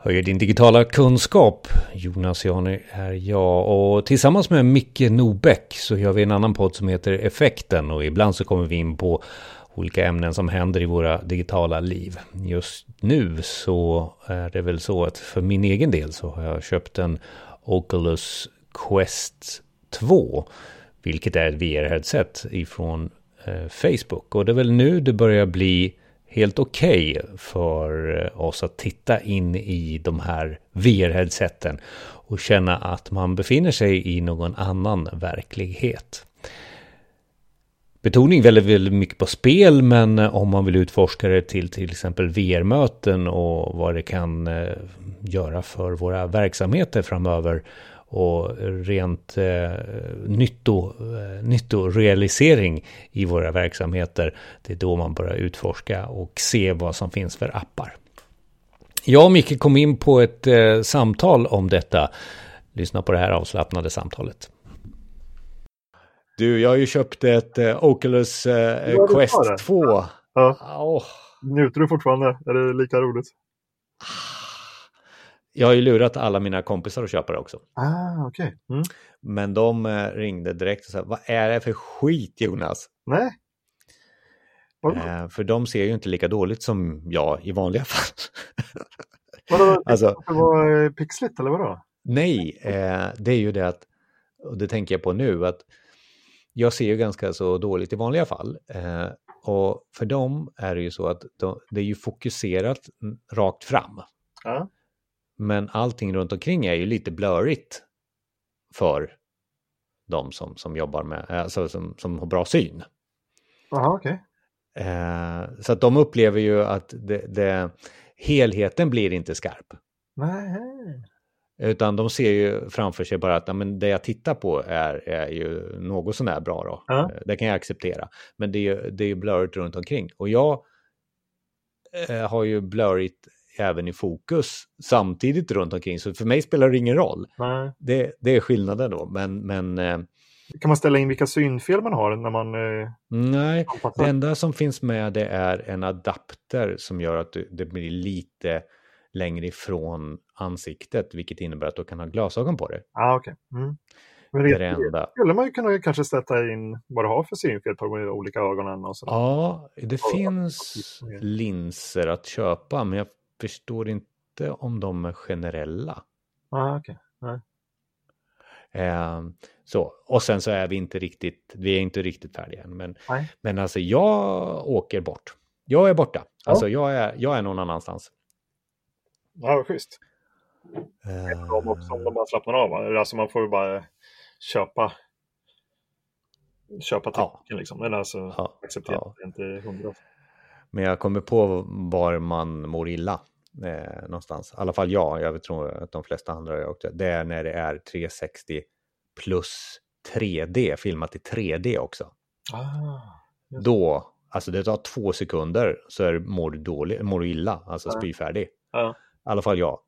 Höjer din digitala kunskap. Jonas Jani är jag och tillsammans med Micke Nobäck så gör vi en annan podd som heter Effekten och ibland så kommer vi in på olika ämnen som händer i våra digitala liv. Just nu så är det väl så att för min egen del så har jag köpt en Oculus Quest 2 vilket är ett VR-headset ifrån eh, Facebook och det är väl nu det börjar bli helt okej okay för eh, oss att titta in i de här VR-headseten och känna att man befinner sig i någon annan verklighet. Betoning väldigt, väldigt mycket på spel, men eh, om man vill utforska det till till exempel VR-möten och vad det kan eh, göra för våra verksamheter framöver och rent eh, nytto, eh, nyttorealisering i våra verksamheter. Det är då man börjar utforska och se vad som finns för appar. Jag och Micke kom in på ett eh, samtal om detta. Lyssna på det här avslappnade samtalet. Du, jag har ju köpt ett eh, Oculus eh, Quest 2. Ja. Oh. Njuter du fortfarande? Är det lika roligt? Jag har ju lurat alla mina kompisar att köpa det också. Ah, okay. Mm. Men de eh, ringde direkt och sa, vad är det för skit Jonas? Nej. Eh, för de ser ju inte lika dåligt som jag i vanliga fall. Vadå, alltså, det var eh, pixligt eller vadå? Nej, eh, det är ju det att, och det tänker jag på nu, att jag ser ju ganska så dåligt i vanliga fall. Eh, och för dem är det ju så att de, det är ju fokuserat rakt fram. Ja. Men allting runt omkring är ju lite blurrigt för de som, som jobbar med, alltså som, som har bra syn. Okej. Okay. Eh, så att de upplever ju att det, det, helheten blir inte skarp. Nej. Utan de ser ju framför sig bara att men det jag tittar på är, är ju något sånär bra då. Ja. Det kan jag acceptera. Men det är, det är blurrigt runt omkring. Och jag eh, har ju blurrigt även i fokus samtidigt runt omkring. Så för mig spelar det ingen roll. Det, det är skillnaden då. Men, men, eh, kan man ställa in vilka synfel man har när man... Eh, nej, det enda som finns med det är en adapter som gör att det blir lite längre ifrån ansiktet, vilket innebär att du kan ha glasögon på dig. Ah, okay. Mm. Men det, det, det skulle man ju kunna kanske sätta in vad du har för synfel på de olika ögonen. Och sådär. ja, det och, finns linser att köpa, men jag förstår inte om de är generella. Ah, okay. Nej. Eh, så, och sen så är vi inte riktigt, vi är inte riktigt färdiga än. Men, men alltså jag åker bort. Jag är borta. Alltså jag är, jag är någon annanstans. Ja, vad schysst. Eh... Om de bara slappnar av. Alltså man får ju bara köpa köpa tekniken ja. liksom. Eller alltså ja. acceptera ja. inte hundra. Men jag kommer på var man mår illa eh, någonstans. I alla fall jag, jag tror att de flesta andra gör också. Det är när det är 360 plus 3D, filmat i 3D också. Ah, Då, alltså det tar två sekunder så är, mår, du dålig, mår du illa, alltså ja. spyfärdig. Ja. I alla fall jag.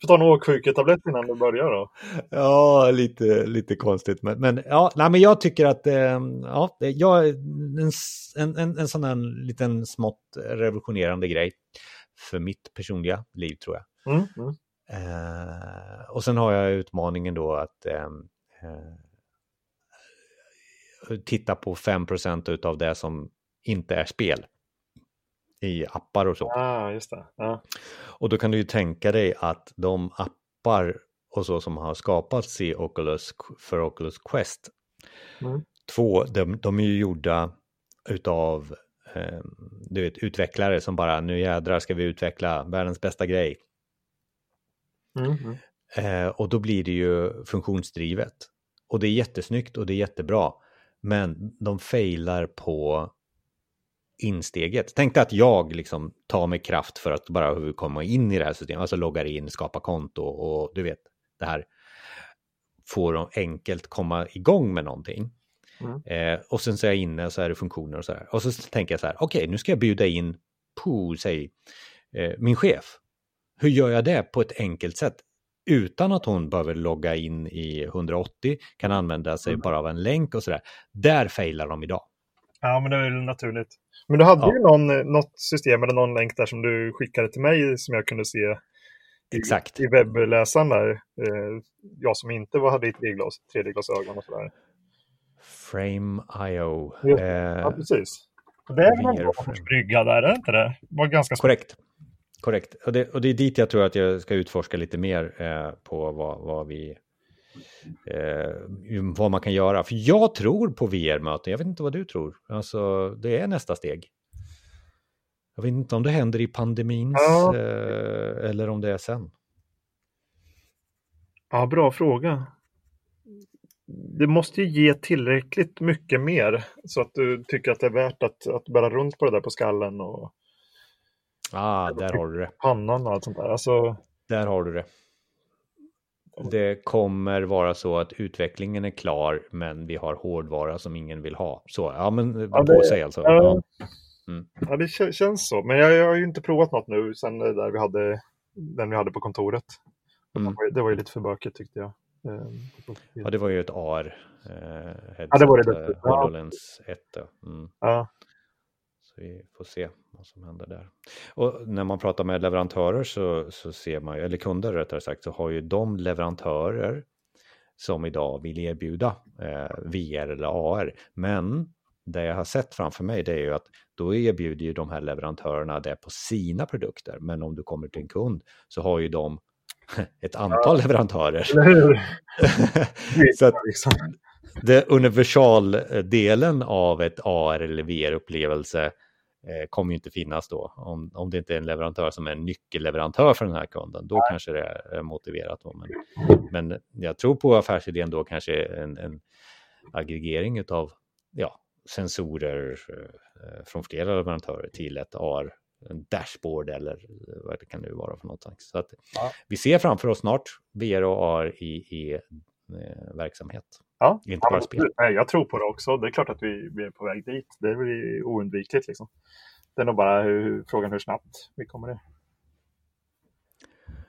Får ta en åksjuketablett innan du börjar då. Ja, lite, lite konstigt. Men, men, ja, nej, men jag tycker att eh, ja, jag, en, en, en, sån här liten smått revolutionerande grej för mitt personliga liv tror jag. Mm, mm. Eh, och sen har jag utmaningen då att eh, eh, titta på 5% av det som inte är spel i appar och så. Ah, just det. Ja. Och då kan du ju tänka dig att de appar och så som har skapats i Oculus för Oculus Quest mm. 2, de, de är ju gjorda utav eh, du vet, utvecklare som bara nu jädrar ska vi utveckla världens bästa grej. Mm, mm. Eh, och då blir det ju funktionsdrivet. Och det är jättesnyggt och det är jättebra. Men de failar på insteget. Tänk dig att jag liksom tar mig kraft för att bara komma in i det här systemet, alltså loggar in, skapa konto och du vet det här får de enkelt komma igång med någonting. Mm. Eh, och sen så är jag inne så är det funktioner och så här. Och så tänker jag så här, okej, okay, nu ska jag bjuda in, på, säg, eh, min chef. Hur gör jag det på ett enkelt sätt? Utan att hon behöver logga in i 180, kan använda sig mm. bara av en länk och så där. Där failar de idag. Ja, men det är väl naturligt. Men du hade ja. ju någon, något system eller någon länk där som du skickade till mig som jag kunde se Exakt. i, i webbläsaren där. Eh, jag som inte var, hade i 3D-glas, 3D-glasögon och sådär. Frame.io. Ja, Eh, ja, precis. Det är väl någon brygga där, är det inte det? var ganska korrekt. Korrekt. Och det, och det är dit jag tror att jag ska utforska lite mer eh, på vad, vad vi eh, vad man kan göra. För jag tror på VR-möten. Jag vet inte vad du tror. Alltså, det är nästa steg. Jag vet inte om det händer i pandemins Ja. eh, eller om det är sen. Ja, bra fråga. Det måste ju ge tillräckligt mycket mer så att du tycker att det är värt att, att bära runt på det där på skallen och Ah, där har du det. pannan och allt sånt där. Alltså, Där har du det. Det kommer vara så att utvecklingen är klar, men vi har hårdvara som ingen vill ha. Så, ja men Ja, på det- sig alltså. ja. Ja. ja, det kä- känns så. Men jag, jag har ju inte provat något nu sen där vi hade, den vi hade på kontoret. Mm. Det, var, ju- lite för bökigt tyckte jag. Ehm, ja, det var ju ett AR. Eh, headset, Ja, det var det eh. HoloLens 1. då. Mm. Ja, vi får se vad som händer där. Och när man pratar med leverantörer så, så ser man ju, eller kunder rättare sagt, så har ju de leverantörer som idag vill erbjuda eh, VR eller AR. Men det jag har sett framför mig det är ju att då erbjuder ju de här leverantörerna det på sina produkter. Men om du kommer till en kund så har ju de ett antal leverantörer. eller hur? så att det universaldelen av ett AR eller VR-upplevelse kommer ju inte finnas då. Om, om det inte är en leverantör som är en nyckelleverantör för den här kunden, då kanske det är motiverat. Då. Men, men jag tror på affärsidén då kanske en, en aggregering av ja, sensorer eh, från flera leverantörer till ett AR, en dashboard eller vad det kan nu vara för någonting. Så att vi ser framför oss snart VR och AR i, i eh, verksamhet. Ja, Inte bara spel. Nej, jag tror på det också. Det är klart att vi, vi är på väg dit. Det är väl oundvikligt. Liksom. Det är nog bara hur, frågan hur snabbt vi kommer det.